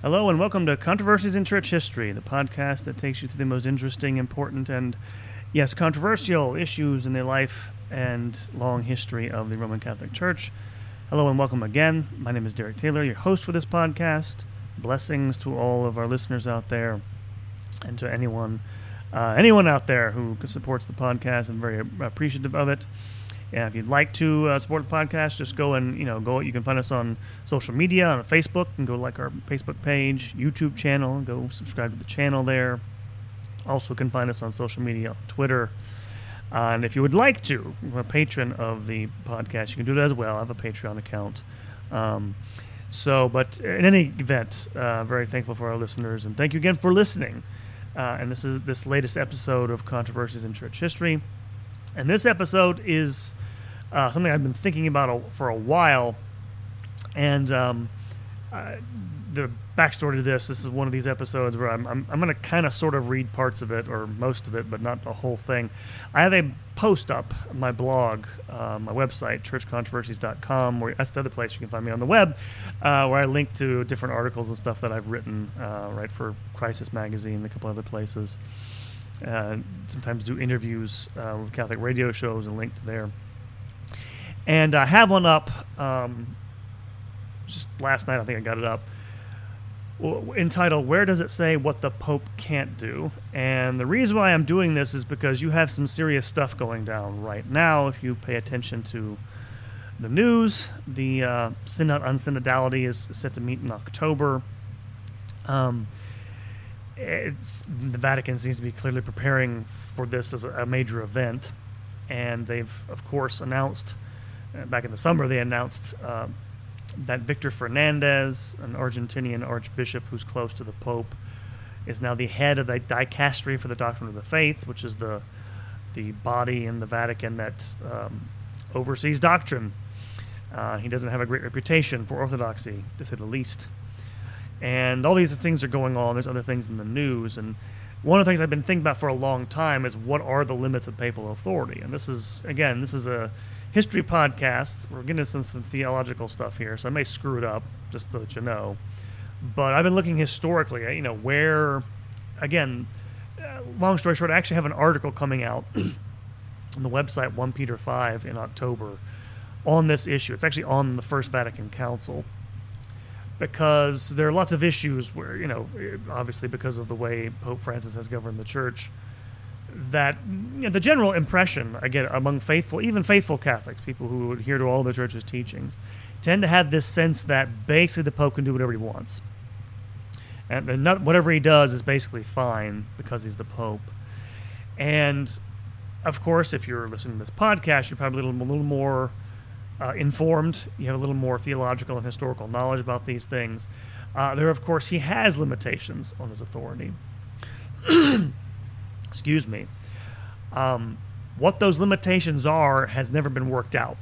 Hello and welcome to Controversies in Church History, the podcast that takes you to the most interesting, important, and yes, controversial issues in the life and long history of the Roman Catholic Church. Hello and welcome again. My name is Derek Taylor, your host for this podcast. Blessings to all of our listeners out there and to anyone uh, anyone out there who supports the podcast. I'm very appreciative of it. And if you'd like to uh, support the podcast, just go and you know go. You can find us on social media on Facebook and go like our Facebook page, YouTube channel. Go subscribe to the channel there. Also, can find us on social media, Twitter. Uh, and if you would like to, a patron of the podcast, you can do that as well. I have a Patreon account. Um, so, but in any event, uh, very thankful for our listeners, and thank you again for listening. Uh, and this is this latest episode of Controversies in Church History. And this episode is uh, something I've been thinking about a, for a while. And um, the backstory to this this is one of these episodes where I'm, I'm, I'm going to kind of sort of read parts of it or most of it, but not the whole thing. I have a post up on my blog, uh, my website, churchcontroversies.com, where that's the other place you can find me on the web, uh, where I link to different articles and stuff that I've written, uh, right, for Crisis Magazine, and a couple other places. Uh, sometimes do interviews uh, with Catholic radio shows and link to there. And I have one up um, just last night, I think I got it up entitled Where Does It Say What the Pope Can't Do? And the reason why I'm doing this is because you have some serious stuff going down right now. If you pay attention to the news, the uh, Synod on Synodality is set to meet in October. Um, it's, the Vatican seems to be clearly preparing for this as a, major event. And they've, of course, announced, uh, back in the summer, they announced. Uh, that Victor Fernandez, an Argentinian archbishop who's close to the Pope, is now the head of the dicastery for the doctrine of the faith, which is the the body in the Vatican that um, oversees doctrine. Uh, he doesn't have a great reputation for orthodoxy, to say the least. And all these things are going on. There's other things in the news, and one of the things I've been thinking about for a long time is what are the limits of papal authority? And this is again, this is a history podcast. We're getting into some, some theological stuff here, so I may screw it up just to let you know. But I've been looking historically, you know, where, again, uh, long story short, I actually have an article coming out on the website 1 Peter 5 in October on this issue. It's actually on the First Vatican Council because there are lots of issues where, you know, obviously because of the way Pope Francis has governed the church that you know, the general impression I get among faithful, even faithful Catholics, people who adhere to all the church's teachings, tend to have this sense that basically the Pope can do whatever he wants, and not, whatever he does is basically fine because he's the Pope. And of course, if you're listening to this podcast, you're probably a little, a little more uh, informed. You have a little more theological and historical knowledge about these things. Uh, there, of course, he has limitations on his authority. excuse me, um, what those limitations are has never been worked out.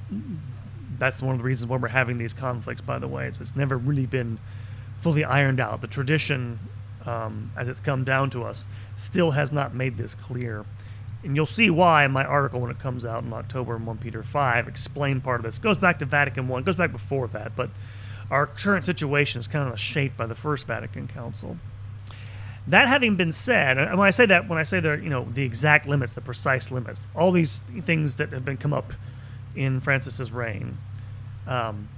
That's one of the reasons why we're having these conflicts, by the way. It's, it's never really been fully ironed out. The tradition, um, as it's come down to us, still has not made this clear. And you'll see why in my article when it comes out in October in 1 Peter 5, explain part of this. Goes back to Vatican I, goes back before that, but our current situation is kind of shaped by the First Vatican Council. That having been said, and when I say that, when I say the you know the exact limits, the precise limits, all these things that have been come up in Francis's reign, um,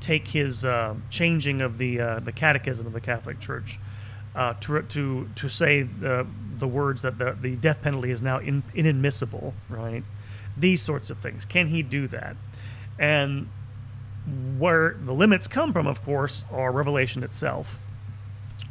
take his uh, changing of the uh, the catechism of the Catholic Church uh, to to to say the the words that the the death penalty is now in, inadmissible, right? These sorts of things. Can he do that? And where the limits come from, of course, are revelation itself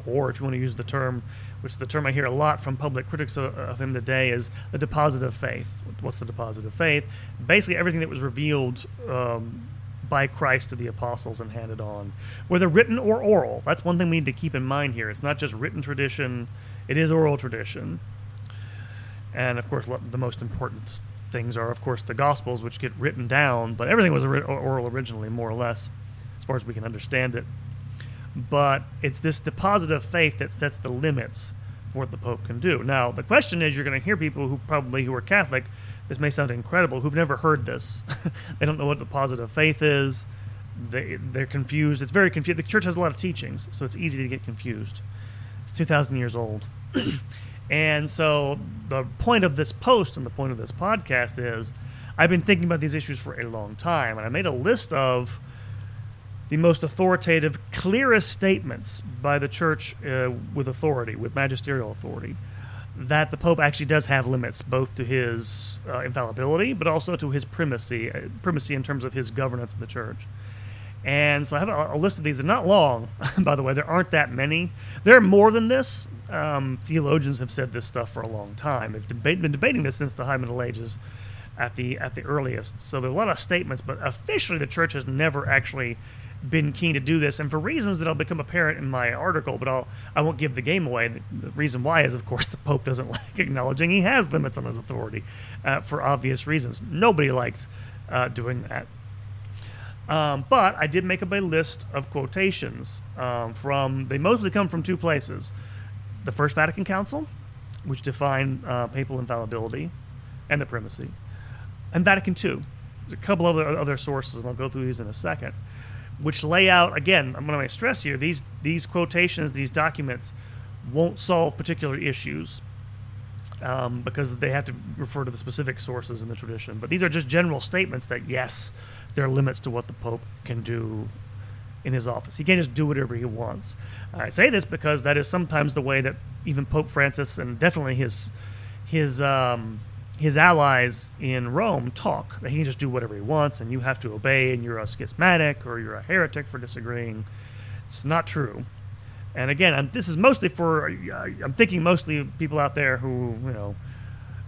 or if you want to use the term, which the term I hear a lot from public critics of, of him today, is the deposit of faith. What's the deposit of faith? Basically, everything that was revealed um, by Christ to the apostles and handed on, whether written or oral. That's one thing we need to keep in mind here. It's not just written tradition; it is oral tradition. And of course, the most important things are, of course, the Gospels, which get written down, but everything was oral originally, more or less, as far as we can understand it but it's this deposit of faith that sets the limits for what the Pope can do. Now, the question is, you're going to hear people who probably who are Catholic. This may sound incredible, who've never heard this. they don't know what the positive faith is. they they're confused. It's very confused. The church has a lot of teachings, so it's easy to get confused. It's two thousand years old, and so the point of this post and the point of this podcast is, I've been thinking about these issues for a long time, and I made a list of the most authoritative, clearest statements by the church uh, with authority, with magisterial authority, that the Pope actually does have limits, both to his uh, infallibility, but also to his primacy, uh, primacy in terms of his governance of the church. And so I have a, a list of these. They're not long, by the way. There aren't that many. There are more than this. Um, theologians have said this stuff for a long time. They've been debating this since the High Middle Ages, at the at the earliest. So there are a lot of statements, but officially the church has never actually been keen to do this, and for reasons that'll become apparent in my article. But I'll I won't give the game away. The, the reason why is, of course, the Pope doesn't like acknowledging he has limits on his authority, uh, for obvious reasons. Nobody likes uh, doing that. Um, but I did make up a list of quotations um, from, they mostly come from two places. The First Vatican Council, which defined uh, papal infallibility and the primacy, and Vatican II. There's a couple other other sources, and I'll go through these in a second, which lay out again. I'm going to stress here: these these quotations, these documents, won't solve particular issues um, because they have to refer to the specific sources in the tradition. But these are just general statements that yes, there are limits to what the Pope can do in his office. He can't just do whatever he wants. I say this because that is sometimes the way that even Pope Francis and definitely his his um, his allies in Rome talk. That he can just do whatever he wants, and you have to obey, and you're a schismatic or you're a heretic for disagreeing. It's not true. And again, I'm, this is mostly for uh, I'm thinking mostly people out there who you know.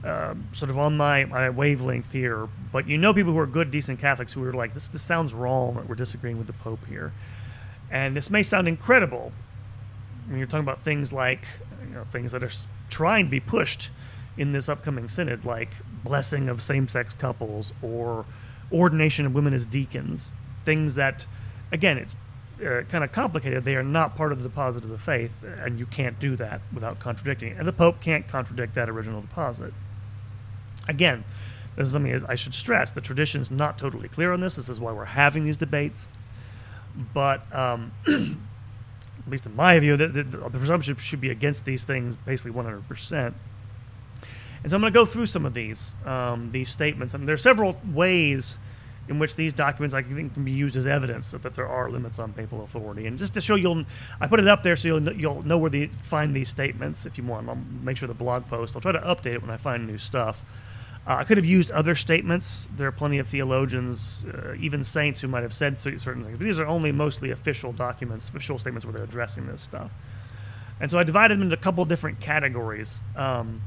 Uh, sort of on my, my wavelength here, but you know people who are good, decent Catholics who are like, this, this sounds wrong we're disagreeing with the Pope here. And this may sound incredible when you're talking about things like, you know, things that are trying to be pushed in this upcoming synod, like blessing of same-sex couples or ordination of women as deacons, things that, again, it's uh, kind of complicated. They are not part of the deposit of the faith, and you can't do that without contradicting it. And the Pope can't contradict that original deposit. Again, this is something I should stress. The tradition is not totally clear on this. This is why we're having these debates. But um, at least in my view, the, the, the, presumption should be against these things basically 100%. And so I'm going to go through some of these um, these statements, and there are several ways in which these documents I think can be used as evidence that, that there are limits on papal authority. And just to show you'll, I put it up there so you'll you'll know where to find these statements if you want. I'll make sure the blog post. I'll try to update it when I find new stuff. Uh, I could have used other statements. There are plenty of theologians, uh, even saints, who might have said certain things. But these are only mostly official documents, official statements where they're addressing this stuff. And so I divided them into a couple different categories. Um,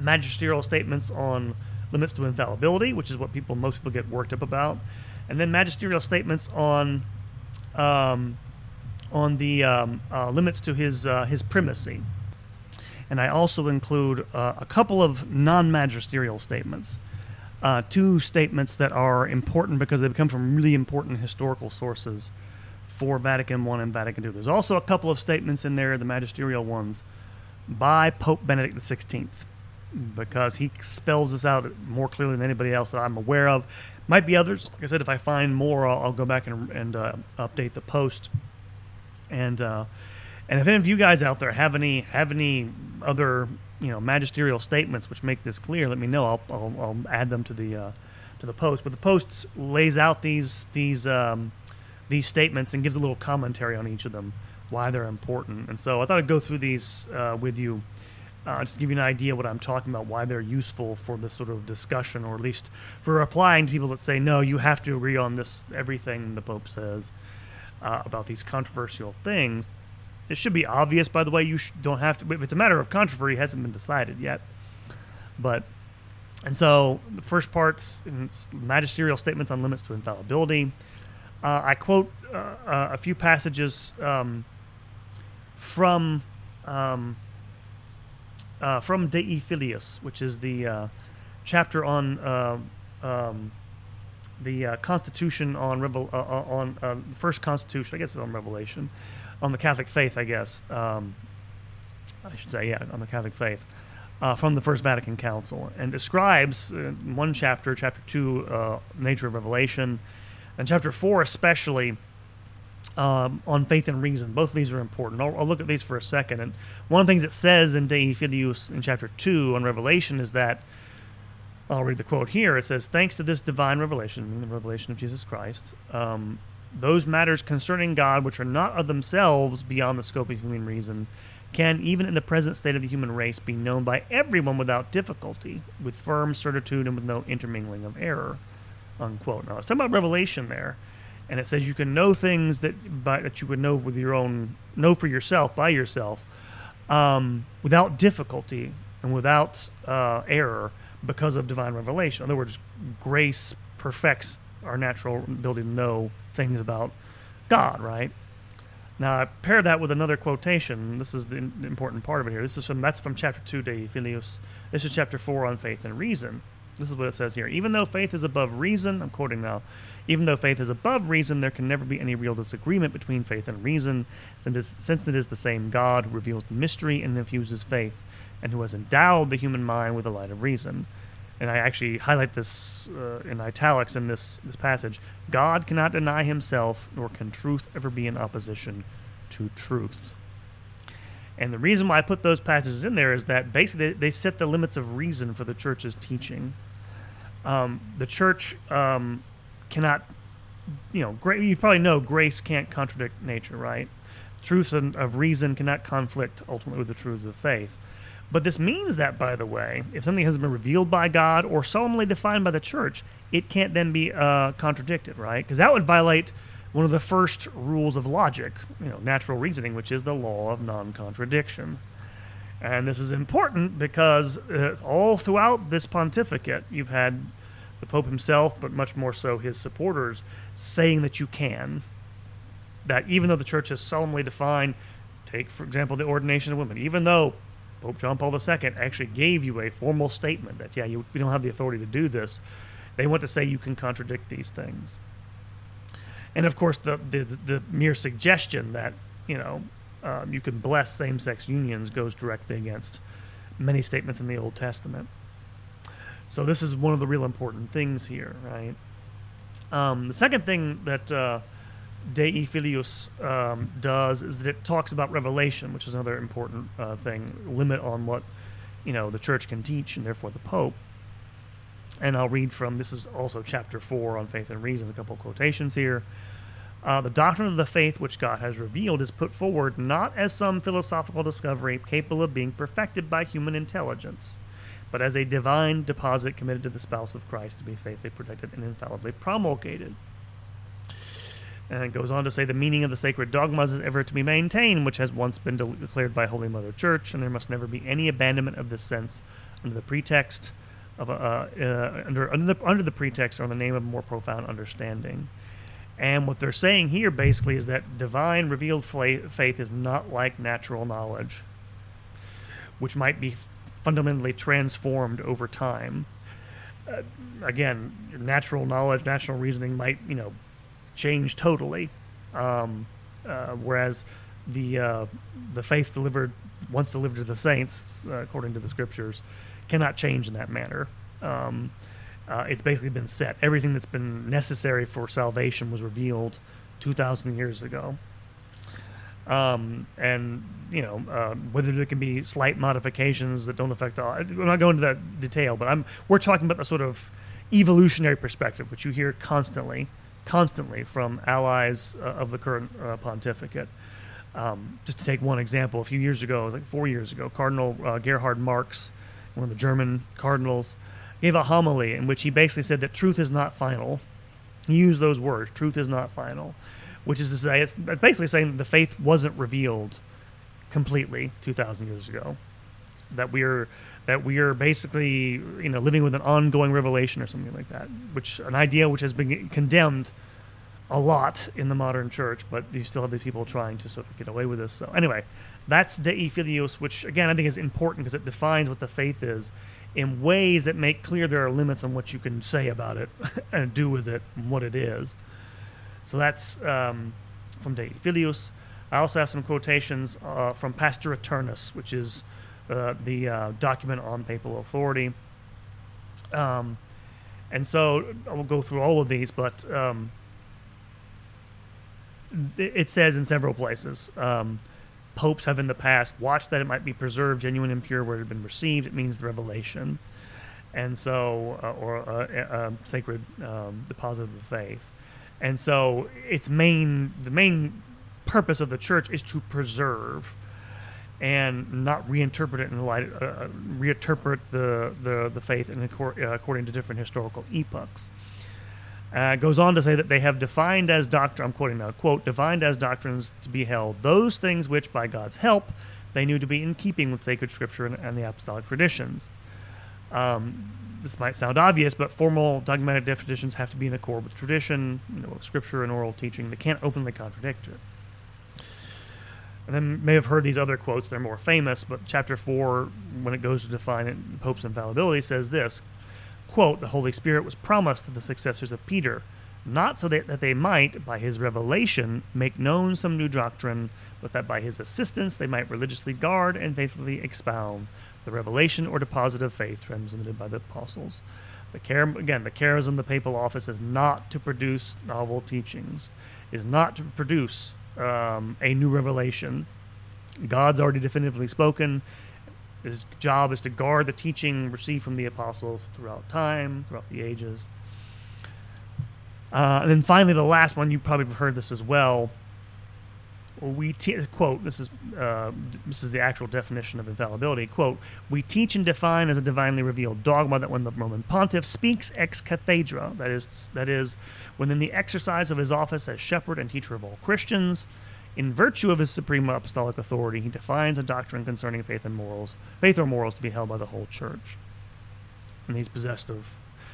magisterial statements on limits to infallibility, which is what people most people get worked up about, and then magisterial statements on um, on the um, uh, limits to his uh, his primacy. And I also include uh, a couple of non-magisterial statements, uh, two statements that are important because they come from really important historical sources for Vatican I and Vatican II. There's also a couple of statements in there, the magisterial ones, by Pope Benedict XVI because he spells this out more clearly than anybody else that I'm aware of. Might be others. Like I said, if I find more, I'll, I'll go back and, and uh, update the post. And uh, and if any of you guys out there have any have any other you know magisterial statements which make this clear, let me know. I'll I'll, I'll add them to the uh, to the post. But the post lays out these these um, these statements and gives a little commentary on each of them, why they're important. And so I thought I'd go through these uh, with you uh, just to give you an idea what I'm talking about, why they're useful for this sort of discussion, or at least for replying to people that say, no, you have to agree on this, everything the Pope says uh, about these controversial things. It should be obvious, by the way, you sh- don't have to, if it's a matter of controversy, it hasn't been decided yet. But, and so the first part, magisterial statements on limits to infallibility. Uh, I quote uh, uh, a few passages um, from. Um, uh, from Dei Filius, which is the uh, chapter on uh, um, the uh, Constitution on Revel- uh, uh, on the first Constitution. I guess it's on Revelation, on the Catholic faith. I guess um, I should say, yeah, on the Catholic faith. from the First Vatican Council, and describes one chapter, chapter two, nature of revelation, and chapter four especially um, on faith and reason. Both of these are important. I'll, I'll, look at these for a second. And one of the things it says in Filius in chapter 2 on Revelation is that, I'll read the quote here. It says, Thanks to this divine revelation, the revelation of Jesus Christ, um, those matters concerning God which are not of themselves beyond the scope of human reason can, even in the present state of the human race, be known by everyone without difficulty, with firm certitude and with no intermingling of error. Unquote. Now, let's talk about revelation there and it says you can know things that by, that you would know with your own know for yourself by yourself um, without difficulty and without uh, error because of divine revelation. In other words, grace perfects our natural ability to know things about God, right? Now, I pair that with another quotation. This is the important part of it here. This is from that's from chapter two, Dei Filius. This is chapter four on faith and reason. This is what it says here. Even though faith is above reason, I'm quoting now, even though faith is above reason, there can never be any real disagreement between faith and reason, since it is the same God who reveals the mystery and infuses faith, and who has endowed the human mind with the light of reason. And I actually highlight this uh, in italics in this, this passage. God cannot deny himself, nor can truth ever be in opposition to truth. And the reason why I put those passages in there is that basically they set the limits of reason for the church's teaching. Um, the church um, cannot, you know, gra- you probably know grace can't contradict nature, right? Truth of reason cannot conflict ultimately with the truths of faith. But this means that, by the way, if something has been revealed by God or solemnly defined by the church, it can't then be uh, contradicted, right? Because that would violate one of the first rules of logic, you know, natural reasoning, which is the law of non-contradiction. And this is important because uh, all throughout this pontificate, you've had the Pope himself, but much more so his supporters, saying that you can. That even though the church has solemnly defined, take for example the ordination of women, even though Pope John Paul II actually gave you a formal statement that yeah, you, we don't have the authority to do this, they want to say you can contradict these things. And of course, the the, the mere suggestion that you know um, you can bless same-sex unions goes directly against many statements in the Old Testament. So this is one of the real important things here, right? Um, the second thing that uh, Dei Filius um, does is that it talks about revelation, which is another important uh, thing, limit on what you know the church can teach, and therefore the Pope. And I'll read from this is also chapter four on faith and reason, a couple quotations here. Uh, the doctrine of the faith which God has revealed is put forward not as some philosophical discovery capable of being perfected by human intelligence, but as a divine deposit committed to the spouse of Christ to be faithfully protected and infallibly promulgated. And it goes on to say the meaning of the sacred dogmas is ever to be maintained, which has once been de- declared by Holy Mother Church, and there must never be any abandonment of this sense under the pretext of a, uh, uh, under under the, under the pretext or the name of more profound understanding. And what they're saying here basically is that divine revealed faith is not like natural knowledge, which might be fundamentally transformed over time. Uh, again, natural knowledge, natural reasoning might, you know, change totally, um, uh, whereas the uh, the faith delivered once delivered to the saints, uh, according to the scriptures, cannot change in that manner. Um, uh, it's basically been set. Everything that's been necessary for salvation was revealed 2,000 years ago. Um, and you know uh, whether there can be slight modifications that don't affect the. I'm not going into that detail, but I'm we're talking about the sort of evolutionary perspective, which you hear constantly, constantly from allies uh, of the current uh, pontificate. Um, just to take one example, a few years ago, it was like four years ago, Cardinal uh, Gerhard Marx, one of the German cardinals, gave a homily in which he basically said that truth is not final. He used those words, truth is not final, which is to say, it's basically saying that the faith wasn't revealed completely 2,000 years ago. That we're that we are basically you know living with an ongoing revelation or something like that, which an idea which has been condemned a lot in the modern church, but you still have these people trying to sort of get away with this. So anyway, that's Dei Filius, which again I think is important because it defines what the faith is in ways that make clear there are limits on what you can say about it and do with it and what it is. So that's um, from Dei Filius. I also have some quotations uh, from Pastor Aeternus, which is uh, the uh, document on papal authority. Um, and so I will go through all of these, but um, it says in several places. Um, popes have in the past watched that it might be preserved, genuine, and pure where it had been received. It means the revelation, and so uh, or a, a sacred um, deposit of the faith. And so its main the main purpose of the church is to preserve and not reinterpret it in the light, uh, uh reinterpret the, the, the faith in, uh, according to different historical epochs. Uh, goes on to say that they have defined as doctrine, I'm quoting now, quote, defined as doctrines to be held those things which, by God's help, they knew to be in keeping with sacred scripture and, and the apostolic traditions. Um, this might sound obvious, but formal dogmatic definitions have to be in accord with tradition, you know, scripture and oral teaching. They can't openly contradict it. And then may have heard these other quotes. They're more famous, but chapter four, when it goes to define it, Pope's infallibility, says this: "Quote: The Holy Spirit was promised to the successors of Peter, not so that, that they might, by his revelation, make known some new doctrine, but that by his assistance they might religiously guard and faithfully expound." the revelation or deposit of faith transmitted by the apostles. The care, again, the charism of the papal office is not to produce novel teachings, is not to produce um, a new revelation. God's already definitively spoken. His job is to guard the teaching received from the apostles throughout time, throughout the ages. Uh, and then finally, the last one, you probably have heard this as well we te- quote this is uh, this is the actual definition of infallibility quote we teach and define as a divinely revealed dogma that when the roman pontiff speaks ex cathedra that is that is within the exercise of his office as shepherd and teacher of all christians in virtue of his supreme apostolic authority he defines a doctrine concerning faith and morals faith or morals to be held by the whole church and he's possessed of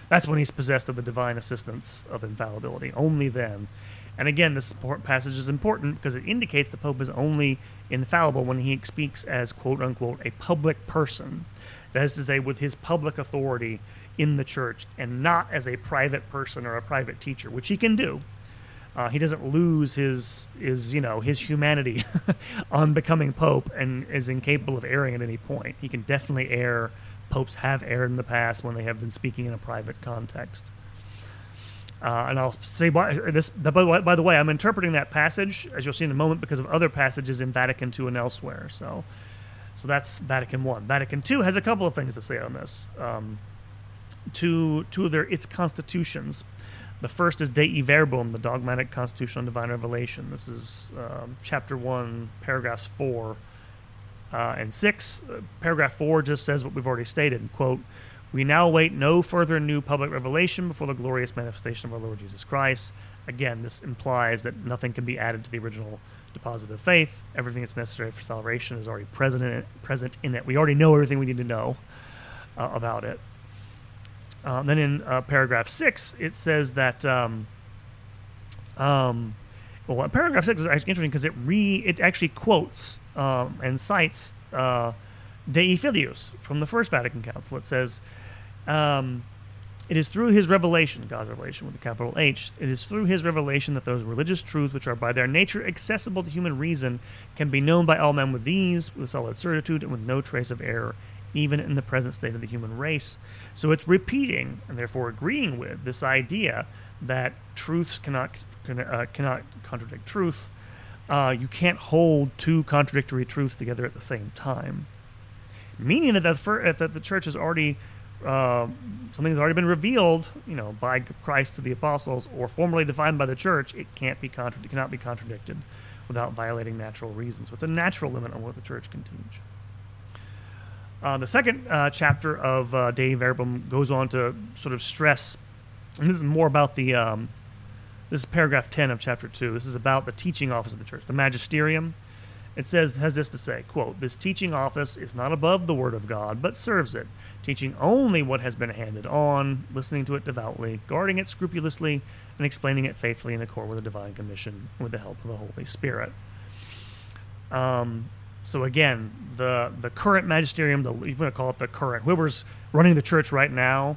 that's when he's possessed of the divine assistance of infallibility only then and again, this passage is important because it indicates the Pope is only infallible when he speaks as quote unquote a public person. That is to say, with his public authority in the church and not as a private person or a private teacher, which he can do. Uh, he doesn't lose his his you know his humanity on becoming pope and is incapable of erring at any point. He can definitely err. Popes have erred in the past when they have been speaking in a private context. Uh, and I'll say this. By, the way, I'm interpreting that passage as you'll see in a moment because of other passages in Vatican II and elsewhere. So, so that's Vatican One. Vatican II has a couple of things to say on this. Um, two of their its constitutions. The first is Dei Verbum, the dogmatic constitution on divine revelation. This is um, chapter one, paragraphs four uh, and six. Uh, paragraph four just says what we've already stated. Quote we now await no further new public revelation before the glorious manifestation of our Lord Jesus Christ. Again, this implies that nothing can be added to the original deposit of faith. Everything that's necessary for salvation is already present in it. Present in it. We already know everything we need to know uh, about it. Uh, then in uh, paragraph six, it says that. Um, um, well, paragraph six is actually interesting because it re it actually quotes um, and cites uh, Dei Filius from the First Vatican Council. It says um, it is through his revelation, God's revelation with a capital H, it is through his revelation that those religious truths which are by their nature accessible to human reason can be known by all men with these, with solid certitude, and with no trace of error, even in the present state of the human race. So it's repeating and therefore agreeing with this idea that truths cannot uh, cannot contradict truth. Uh, you can't hold two contradictory truths together at the same time, meaning that the, that the church has already uh, something that's already been revealed, you know, by Christ to the apostles or formally defined by the church, it can't be contra- it cannot be contradicted without violating natural reason. So it's a natural limit on what the church can teach. Uh, the second uh, chapter of uh, Dei Verbum goes on to sort of stress, and this is more about the. Um, this is paragraph 10 of chapter 2. This is about the teaching office of the church, the magisterium it says has this to say, quote, "This teaching office is not above the word of God, but serves it, teaching only what has been handed on, listening to it devoutly, guarding it scrupulously, and explaining it faithfully in accord with the divine commission with the help of the Holy Spirit." Um, so again, the the current magisterium, the you want to call it the current, whoever's running the church right now,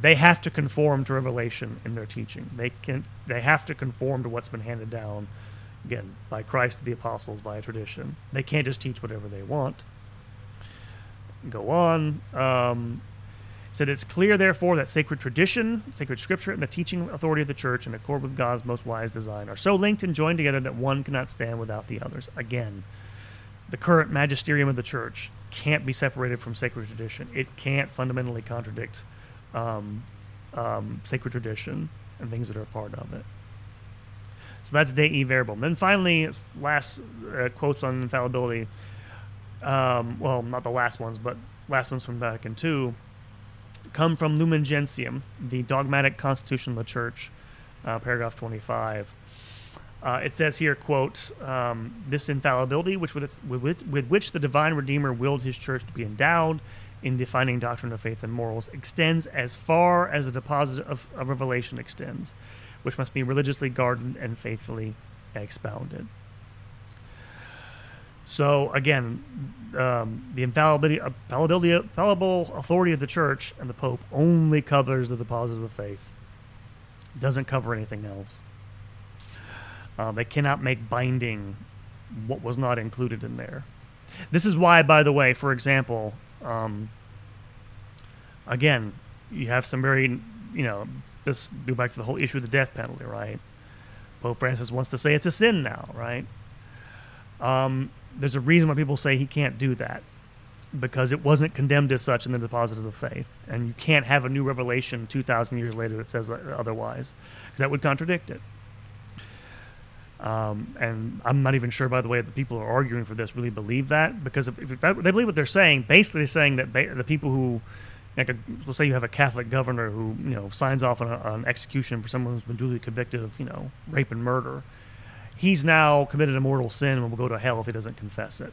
they have to conform to revelation in their teaching. They can they have to conform to what's been handed down again, by Christ to the apostles via tradition. They can't just teach whatever they want. Go on. Um, said it's clear, therefore, that sacred tradition, sacred scripture, and the teaching authority of the church, in accord with God's most wise design, are so linked and joined together that one cannot stand without the others. Again, the current magisterium of the church can't be separated from sacred tradition. It can't fundamentally contradict um, um, sacred tradition and things that are part of it. So that's Dei Verbum. Then finally, last uh, quotes on infallibility. Um, well, not the last ones, but last ones from Vatican II come from Lumen Gentium, the dogmatic constitution of the Church, uh, paragraph 25. Uh, it says here, quote, um, this infallibility, which with, with, with, which the divine Redeemer willed his church to be endowed in defining doctrine of faith and morals, extends as far as the deposit of, of revelation extends, which must be religiously guarded and faithfully expounded. So again, um, the infallibility, infallibility, infallible authority of the church and the Pope only covers the deposit of faith. Doesn't cover anything else. Uh, they cannot make binding what was not included in there. This is why, by the way, for example, um, again, you have some very, you know, this go back to the whole issue of the death penalty, right? Pope Francis wants to say it's a sin now, right? Um, there's a reason why people say he can't do that because it wasn't condemned as such in the deposit of the faith, and you can't have a new revelation 2,000 years later that says otherwise, because that would contradict it. Um, and I'm not even sure, by the way, that people who are arguing for this really believe that, because if, if they believe what they're saying, basically saying that ba- the people who, like, a, let's say you have a Catholic governor who, you know, signs off on, an execution for someone who's been duly convicted of, you know, rape and murder he's now committed a mortal sin and will go to hell if he doesn't confess it.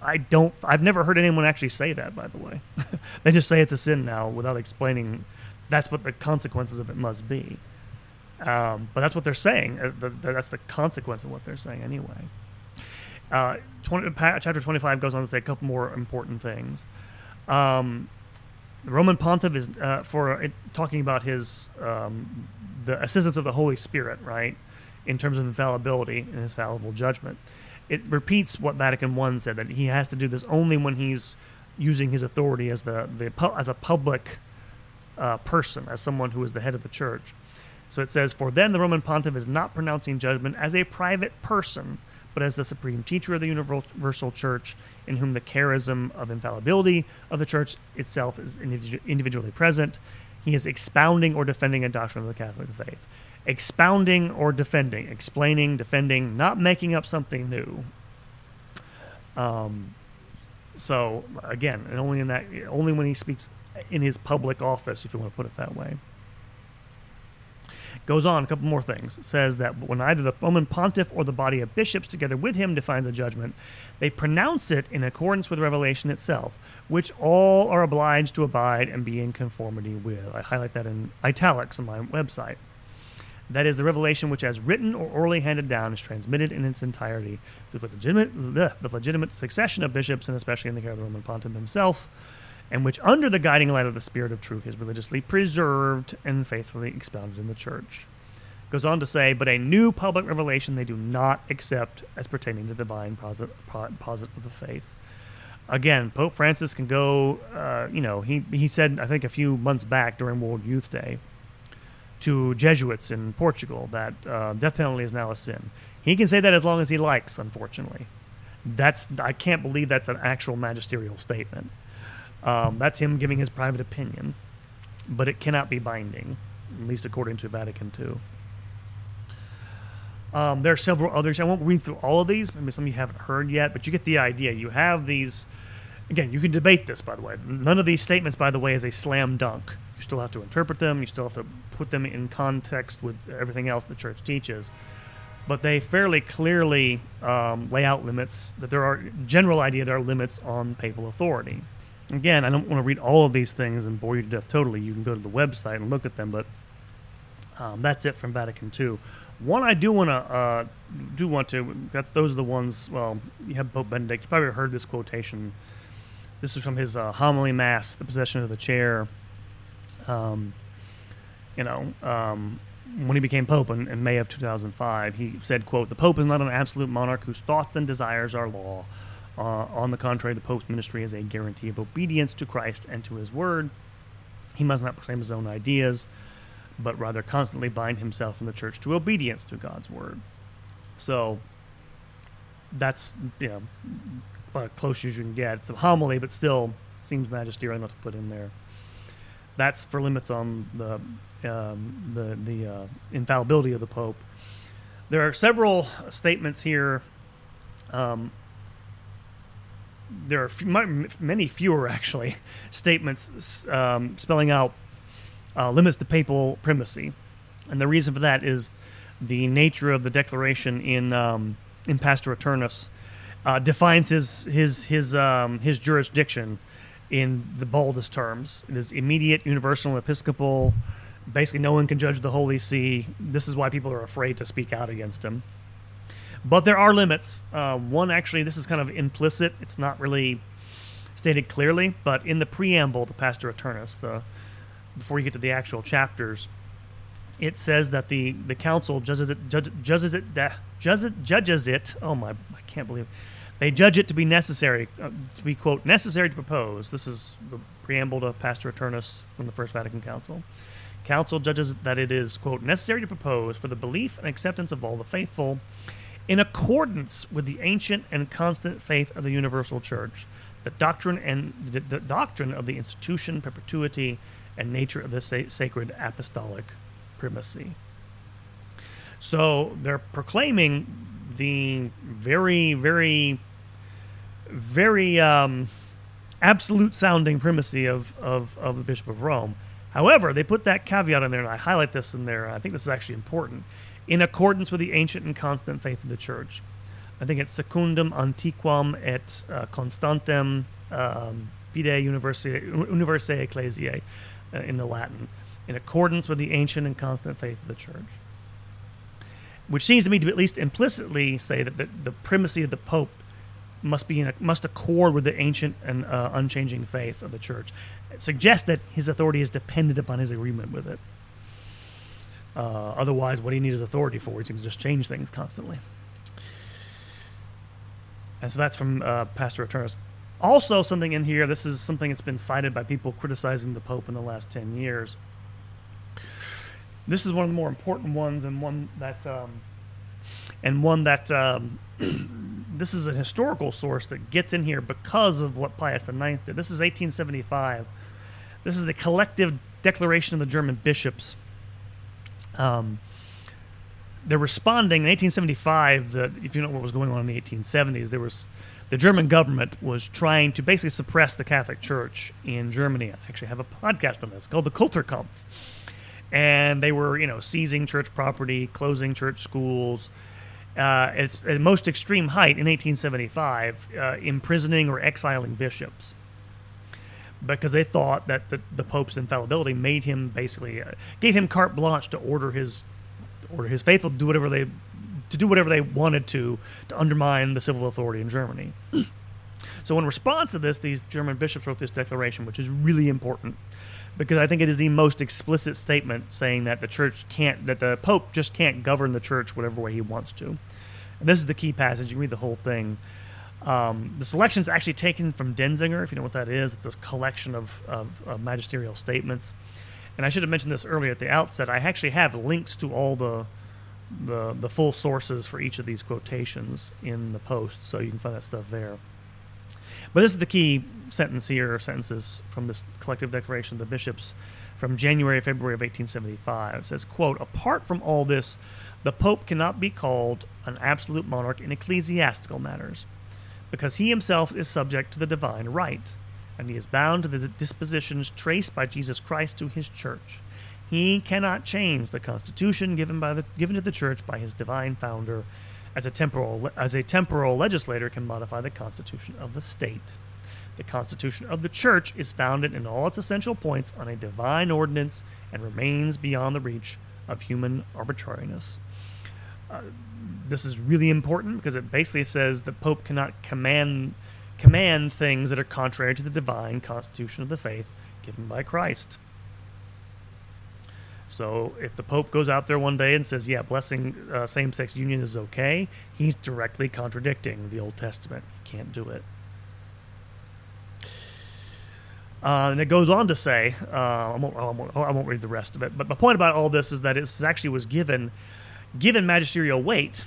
I don't. I've never heard anyone actually say that. By the way, they just say it's a sin now without explaining. That's what the consequences of it must be. Um, but that's what they're saying. Uh, that's the consequence of what they're saying anyway. Uh, 20, chapter 25 goes on to say a couple more important things. Um, the Roman Pontiff is uh, for it, talking about his um, the assistance of the Holy Spirit, right? in terms of infallibility and his fallible judgment. It repeats what Vatican I said that he has to do this only when he's using his authority as the, the as a public uh, person, as someone who is the head of the church. So it says, For then the Roman pontiff is not pronouncing judgment as a private person, but as the supreme teacher of the universal church, in whom the charism of infallibility of the church itself is individually present. He is expounding or defending a doctrine of the Catholic faith expounding or defending, explaining, defending, not making up something new. Um, so again, and only in that, only when he speaks in his public office, if you want to put it that way. Goes on a couple more things. Says that when either the Roman pontiff or the body of bishops, together with him, defines a judgment, they pronounce it in accordance with revelation itself, which all are obliged to abide and be in conformity with. I highlight that in italics on my website. That is, the revelation which, as written or orally handed down, is transmitted in its entirety through the legitimate, the, the legitimate succession of bishops, and especially in the care of the Roman pontiff himself, and which, under the guiding light of the Spirit of truth, is religiously preserved and faithfully expounded in the Church. Goes on to say, but a new public revelation they do not accept as pertaining to the divine posit, posit of the faith. Again, Pope Francis can go, uh, you know, he, he said, I think a few months back during World Youth Day, to Jesuits in Portugal that uh, death penalty is now a sin. He can say that as long as he likes, unfortunately. That's I can't believe that's an actual magisterial statement. Um, that's him giving his private opinion, but it cannot be binding, at least according to Vatican II. Um, there are several others. I won't read through all of these. Maybe some of you haven't heard yet, but you get the idea. You have these. Again, you can debate this, by the way. None of these statements, by the way, is a slam dunk. You still have to interpret them. You still have to put them in context with everything else the church teaches. But they fairly clearly um, lay out limits. That there are general idea there are limits on papal authority. Again, I don't want to read all of these things and bore you to death totally. You can go to the website and look at them, but um, that's it from Vatican II. One I do want to uh, do want to. That's those are the ones. Well, you have Pope Benedict. You probably heard this quotation. This is from his uh, homily mass, the possession of the chair um, you know, um, when he became pope in, in, May of 2005, he said, "quote The Pope is not an absolute monarch whose thoughts and desires are law. Uh, on the contrary, the Pope's ministry is a guarantee of obedience to Christ and to His word." He must not proclaim his own ideas, but rather constantly bind himself in the church to obedience to God's word. So that's you know about as close as you can get. It's a homily, but still seems magisterial enough to put in there. That's for limits on the um, the the uh, infallibility of the Pope. There are several statements here. Um, there are many fewer actually statements um, spelling out uh, limits to papal primacy, and the reason for that is the nature of the declaration in um, in Pastor Aeternus uh, defines his his his um, his jurisdiction in the boldest terms. It is immediate, universal, and episcopal. Basically, no one can judge the Holy See. This is why people are afraid to speak out against him. But there are limits. Uh, one, actually, this is kind of implicit. It's not really stated clearly, but in the preamble to Pastor Aeternus, the before you get to the actual chapters, it says that the, the council judges it, judge, judges it, judges it, judges it. Oh my, I can't believe it. They judge it to be necessary, uh, to be quote necessary to propose. This is the preamble to Pastor Aeternus from the First Vatican Council. Council judges that it is quote necessary to propose for the belief and acceptance of all the faithful, in accordance with the ancient and constant faith of the universal church, the doctrine and the, the doctrine of the institution, perpetuity, and nature of the sa- sacred apostolic primacy. So they're proclaiming the very, very, very um, absolute sounding primacy of, of, of the Bishop of Rome. However, they put that caveat in there, and I highlight this in there. I think this is actually important. In accordance with the ancient and constant faith of the Church. I think it's secundum antiquam et uh, constantem um, universae ecclesiae uh, in the Latin, in accordance with the ancient and constant faith of the Church. Which seems to me to at least implicitly say that the, the primacy of the Pope must be a, must accord with the ancient and uh, unchanging faith of the Church. It suggests that his authority is dependent upon his agreement with it. Uh, otherwise, what do you need his authority for? He's going to just change things constantly. And so that's from uh, Pastor Aeternus. Also, something in here, this is something that's been cited by people criticizing the Pope in the last 10 years. This is one of the more important ones, and one that, um, and one that, um, this is a historical source that gets in here because of what Pius IX did. This is 1875. This is the collective declaration of the German bishops. Um, they're responding in 1875. The, if you know what was going on in the 1870s, there was the German government was trying to basically suppress the Catholic Church in Germany. I actually have a podcast on this called the Kulturkampf. And they were, you know, seizing church property, closing church schools. Uh, at its, at most extreme height in 1875, uh, imprisoning or exiling bishops because they thought that the, the Pope's infallibility made him basically uh, gave him carte blanche to order his order his faithful to do whatever they to do whatever they wanted to to undermine the civil authority in Germany. so, in response to this, these German bishops wrote this declaration, which is really important because I think it is the most explicit statement saying that the church can't, that the Pope just can't govern the church whatever way he wants to. And this is the key passage. You can read the whole thing. Um, the selection is actually taken from Denzinger, if you know what that is. It's a collection of, of, of, magisterial statements. And I should have mentioned this earlier at the outset. I actually have links to all the the the full sources for each of these quotations in the post, so you can find that stuff there. But this is the key sentence here, sentences from this collective declaration of the bishops from January, February of 1875. It says, quote, apart from all this, the Pope cannot be called an absolute monarch in ecclesiastical matters, because he himself is subject to the divine right, and he is bound to the dispositions traced by Jesus Christ to his church he cannot change the constitution given by the given to the church by his divine founder, as a temporal as a temporal legislator can modify the constitution of the state. The constitution of the church is founded in all its essential points on a divine ordinance and remains beyond the reach of human arbitrariness. Uh, this is really important because it basically says the pope cannot command command things that are contrary to the divine constitution of the faith given by Christ. So if the Pope goes out there one day and says, "Yeah, blessing uh, same-sex union is okay," he's directly contradicting the Old Testament. He can't do it. Uh, and it goes on to say, uh, I, won't, I, won't, I won't read the rest of it, but my point about all this is that it actually was given, given magisterial weight.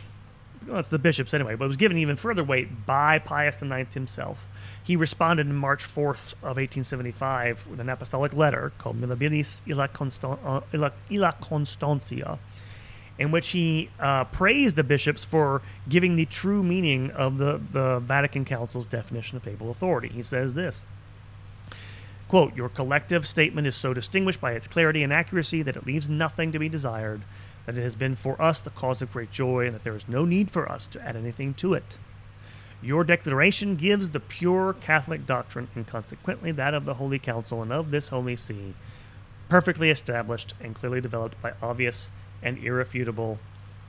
Well, it's the bishops anyway, but was given even further weight by Pius IX himself. He responded on March 4th of 1875 with an apostolic letter called Mirabilis uh, illa Constantia, in which he uh, praised the bishops for giving the true meaning of the, the Vatican Council's definition of papal authority. He says this Quote, Your collective statement is so distinguished by its clarity and accuracy that it leaves nothing to be desired, that it has been for us the cause of great joy, and that there is no need for us to add anything to it. Your declaration gives the pure Catholic doctrine, and consequently that of the Holy Council and of this Holy See, perfectly established and clearly developed by obvious and irrefutable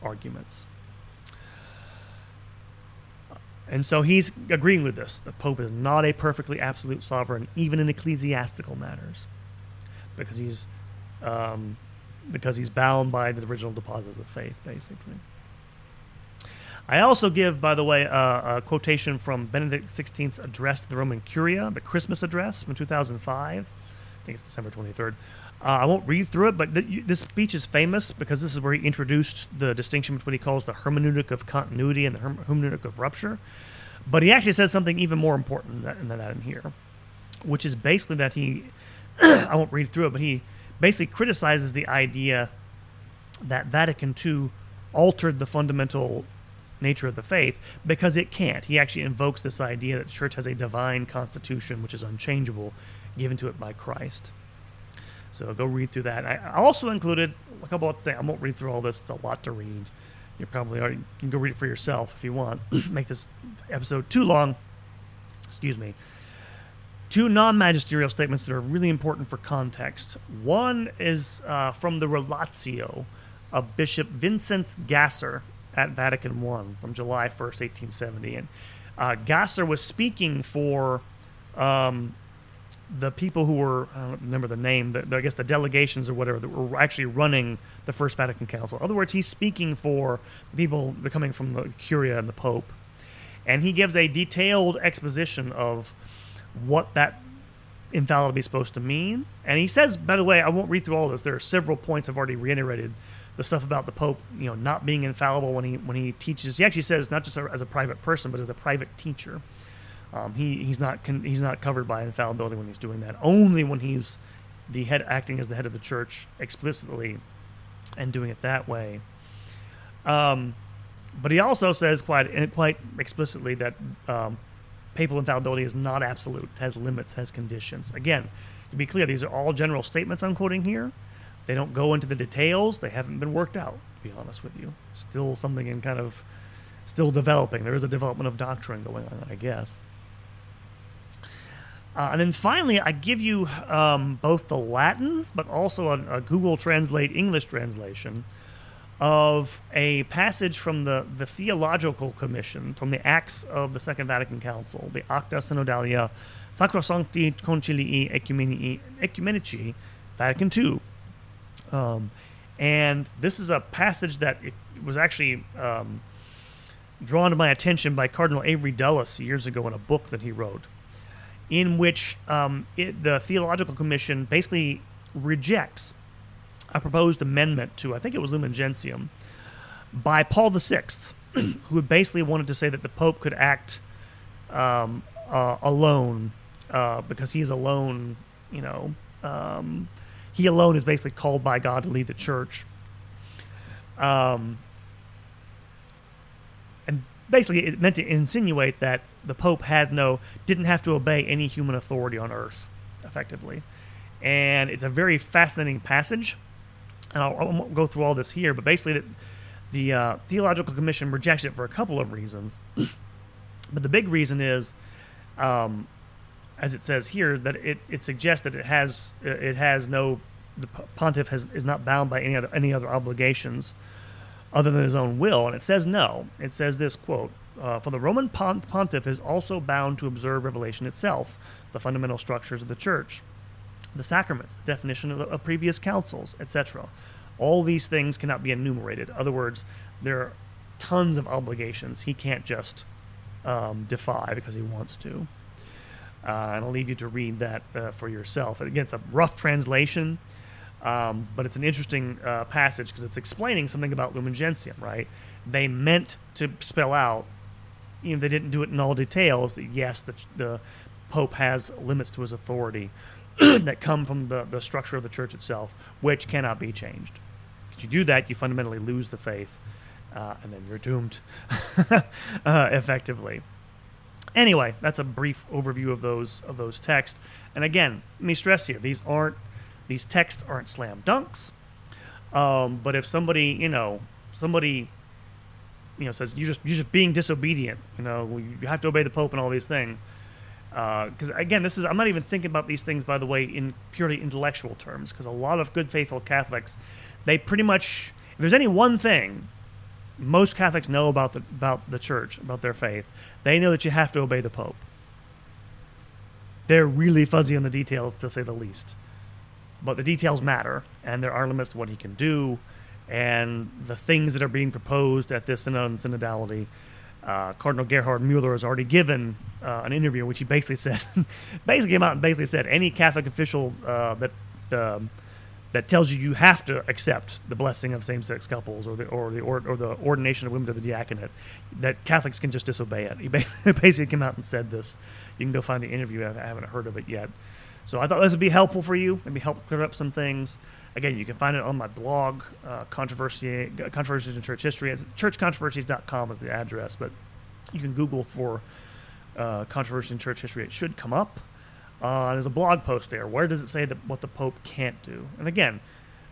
arguments. And so he's agreeing with this. The Pope is not a perfectly absolute sovereign, even in ecclesiastical matters, because he's um, because he's bound by the original deposits of faith, basically. I also give, by the way, a quotation from Benedict XVI's address to the Roman Curia, the Christmas address from 2005. I think it's December 23rd. Uh, I won't read through it, but th- this speech is famous because this is where he introduced the distinction between what he calls the hermeneutic of continuity and the herm- hermeneutic of rupture. But he actually says something even more important than that, in here, which is basically that he, I won't read through it, but he basically criticizes the idea that Vatican II altered the fundamental nature of the faith because it can't. He actually invokes this idea that the church has a divine constitution which is unchangeable, given to it by Christ. So go read through that. I also included a couple of things. I won't read through all this. It's a lot to read. You probably already, can go read it for yourself if you want. Make this episode too long. Excuse me. Two non-magisterial statements that are really important for context. One is uh, from the Relatio of Bishop Vincent Gasser at Vatican I from July 1st, 1870. And uh, Gasser was speaking for um, the people who were I don't remember the name, the, the, I guess the delegations or whatever that were actually running the First Vatican Council. In other words, he's speaking for the people coming from the Curia and the Pope, and he gives a detailed exposition of what that infallibility is supposed to mean. And he says, by the way, I won't read through all this. There are several points I've already reiterated. The stuff about the Pope, you know, not being infallible when he when he teaches. He actually says not just as a private person, but as a private teacher. Um, he he's not con- he's not covered by infallibility when he's doing that. Only when he's the head acting as the head of the church explicitly and doing it that way. Um, but he also says quite quite explicitly that um, papal infallibility is not absolute, has limits, has conditions. Again, to be clear, these are all general statements I'm quoting here. They don't go into the details. They haven't been worked out. To be honest with you, still something in kind of still developing. There is a development of doctrine going on, I guess. Uh, and then finally, I give you um, both the Latin, but also a, a, Google Translate English translation of a passage from the, the Theological Commission, from the Acts of the Second Vatican Council, the Acta Synodalia Sacrosancti Concilii Ecumenici, Ecumenici Vatican II. Um, and this is a passage that was actually um, drawn to my attention by Cardinal Avery Dulles years ago in a book that he wrote in which um, it, the Theological Commission basically rejects a proposed amendment to, I think it was Lumen Gentium, by Paul VI, who basically wanted to say that the Pope could act um, uh, alone uh, because he is alone, you know, um, he alone is basically called by God to lead the church. Um, and basically, it meant to insinuate that the Pope had no, didn't have to obey any human authority on earth, effectively. And it's a very fascinating passage. And I'll, I won't go through all this here, but basically, the, the uh, Theological Commission rejects it for a couple of reasons. but the big reason is, um, as it says here, that it, it suggests that it has it has no the pontiff has, is not bound by any other any other obligations other than his own will. And it says no. It says this quote uh, for the Roman pont- pontiff is also bound to observe revelation itself, the fundamental structures of the church, the sacraments, the definition of, the, of previous councils, etc. All these things cannot be enumerated. In other words, there are tons of obligations he can't just um, defy because he wants to. Uh, and I'll leave you to read that uh, for yourself. Again, it's a rough translation, um, but it's an interesting uh, passage because it's explaining something about Lumen Gentium, right? They meant to spell out, you know, they didn't do it in all details, that yes, the, the Pope has limits to his authority that come from the, the structure of the church itself, which cannot be changed. If you do that, you fundamentally lose the faith, uh, and then you're doomed uh, effectively. Anyway, that's a brief overview of those of those texts. And again, let me stress here: these aren't these texts aren't slam dunks. Um, but if somebody, you know, somebody, you know, says you're just you're just being disobedient, you know, you have to obey the Pope and all these things. Because uh, again, this is I'm not even thinking about these things, by the way, in purely intellectual terms. Because a lot of good faithful Catholics, they pretty much, if there's any one thing most Catholics know about the about the church, about their faith. They know that you have to obey the Pope. They're really fuzzy on the details, to say the least. But the details matter, and there are limits to what he can do, and the things that are being proposed at this synod and synodality. Uh, Cardinal Gerhard Mueller has already given uh, an interview in which he basically said, basically came out and basically said any Catholic official uh, that um, that tells you you have to accept the blessing of same-sex couples or the or the or, or the ordination of women to the diaconate, that Catholics can just disobey it. He basically came out and said this. You can go find the interview. I haven't heard of it yet. So I thought this would be helpful for you. Maybe help clear up some things. Again, you can find it on my blog, uh, Controversy, Controversies in Church History. It's churchcontroversies.com is the address, but you can Google for uh, Controversy in Church History. It should come up. Uh, there's a blog post there. Where does it say that what the Pope can't do? And again,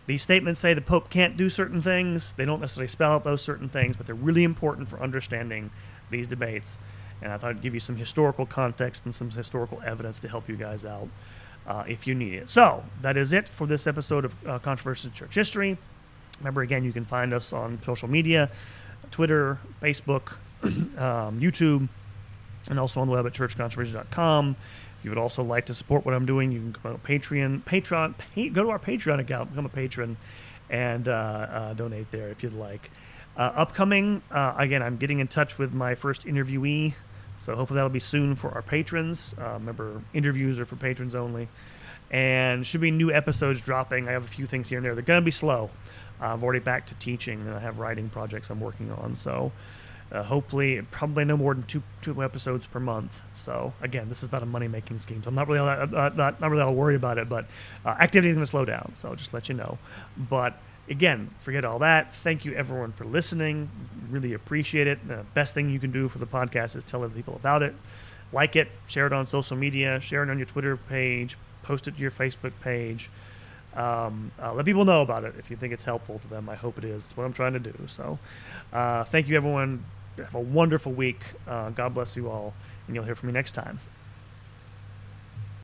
these statements say the Pope can't do certain things. They don't necessarily spell out those certain things, but they're really important for understanding these debates. And I thought I'd give you some historical context and some historical evidence to help you guys out uh, if you need it. So that is it for this episode of uh, Controversy Church History. Remember, again, you can find us on social media Twitter, Facebook, um, YouTube, and also on the web at churchcontroversy.com If you would also like to support what I'm doing, you can go to Patreon, Patreon, pay, go to our Patreon account, become a patron, and uh, uh, donate there if you'd like. Uh, upcoming, uh, again, I'm getting in touch with my first interviewee, so hopefully that'll be soon for our patrons. Uh, remember, interviews are for patrons only, and should be new episodes dropping. I have a few things here and there. They're gonna be slow. I'm already back to teaching, and I have writing projects I'm working on, so. Uh, hopefully, probably no more than two two episodes per month. So again, this is not a money making scheme. So I'm not really all, uh, not, not really all worried about it. But uh, activity is going to slow down. So I'll just let you know. But again, forget all that. Thank you everyone for listening. Really appreciate it. The best thing you can do for the podcast is tell other people about it. Like it, share it on social media, share it on your Twitter page, post it to your Facebook page. Um, uh, let people know about it if you think it's helpful to them. I hope it is. It's what I'm trying to do. So, uh, thank you, everyone. Have a wonderful week. Uh, God bless you all, and you'll hear from me next time.